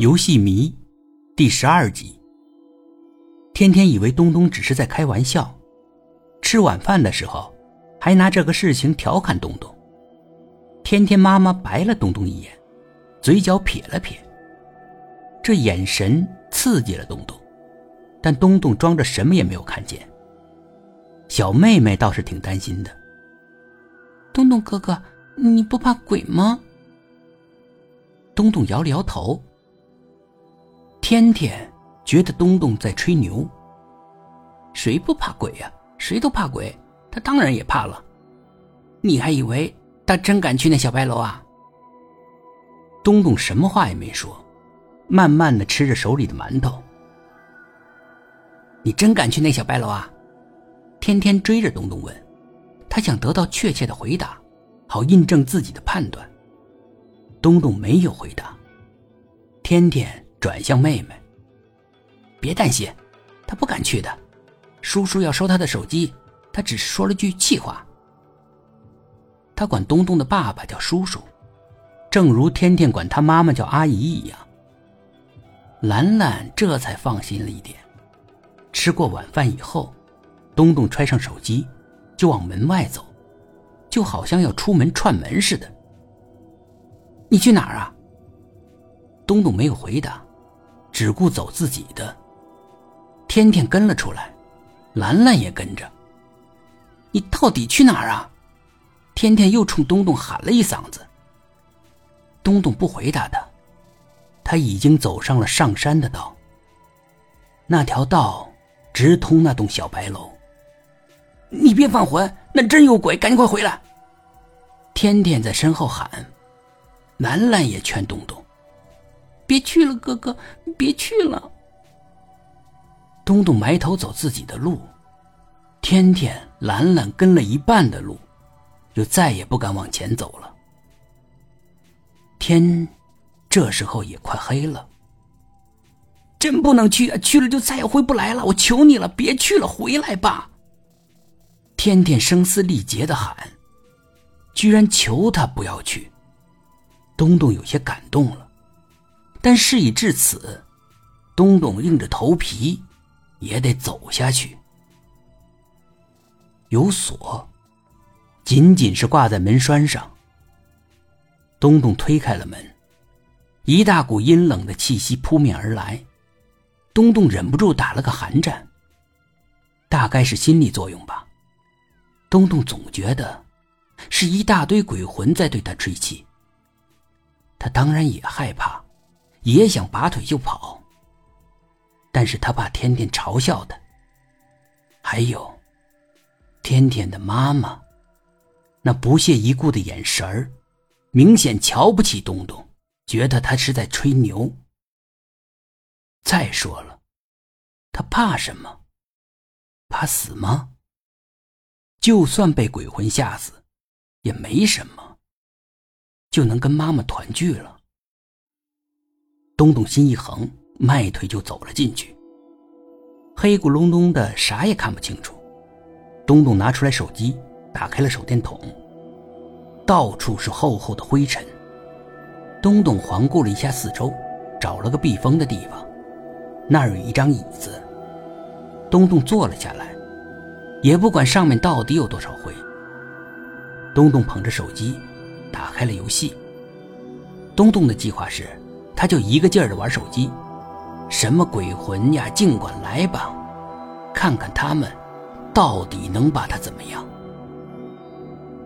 游戏迷，第十二集。天天以为东东只是在开玩笑，吃晚饭的时候，还拿这个事情调侃东东。天天妈妈白了东东一眼，嘴角撇了撇。这眼神刺激了东东，但东东装着什么也没有看见。小妹妹倒是挺担心的。东东哥哥，你不怕鬼吗？东东摇了摇头。天天觉得东东在吹牛。谁不怕鬼呀？谁都怕鬼，他当然也怕了。你还以为他真敢去那小白楼啊？东东什么话也没说，慢慢的吃着手里的馒头。你真敢去那小白楼啊？天天追着东东问，他想得到确切的回答，好印证自己的判断。东东没有回答。天天。转向妹妹，别担心，他不敢去的。叔叔要收他的手机，他只是说了句气话。他管东东的爸爸叫叔叔，正如天天管他妈妈叫阿姨一样。兰兰这才放心了一点。吃过晚饭以后，东东揣上手机，就往门外走，就好像要出门串门似的。你去哪儿啊？东东没有回答。只顾走自己的，天天跟了出来，兰兰也跟着。你到底去哪儿啊？天天又冲东东喊了一嗓子。东东不回答他，他已经走上了上山的道。那条道直通那栋小白楼。你别犯浑，那真有鬼，赶紧快回来！天天在身后喊，兰兰也劝东东。别去了，哥哥，别去了。东东埋头走自己的路，天天、兰兰跟了一半的路，就再也不敢往前走了。天，这时候也快黑了。真不能去啊！去了就再也回不来了。我求你了，别去了，回来吧。天天声嘶力竭的喊，居然求他不要去。东东有些感动了。但事已至此，东东硬着头皮也得走下去。有锁，仅仅是挂在门栓上。东东推开了门，一大股阴冷的气息扑面而来，东东忍不住打了个寒战。大概是心理作用吧，东东总觉得是一大堆鬼魂在对他吹气。他当然也害怕。也想拔腿就跑，但是他怕天天嘲笑他。还有，天天的妈妈，那不屑一顾的眼神儿，明显瞧不起东东，觉得他是在吹牛。再说了，他怕什么？怕死吗？就算被鬼魂吓死，也没什么，就能跟妈妈团聚了。东东心一横，迈腿就走了进去。黑咕隆咚的，啥也看不清楚。东东拿出来手机，打开了手电筒，到处是厚厚的灰尘。东东环顾了一下四周，找了个避风的地方，那儿有一张椅子。东东坐了下来，也不管上面到底有多少灰。东东捧着手机，打开了游戏。东东的计划是。他就一个劲儿的玩手机，什么鬼魂呀，尽管来吧，看看他们到底能把他怎么样。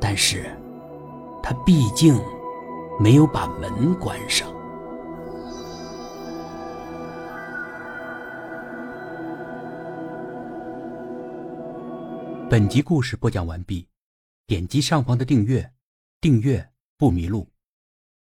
但是，他毕竟没有把门关上。本集故事播讲完毕，点击上方的订阅，订阅不迷路。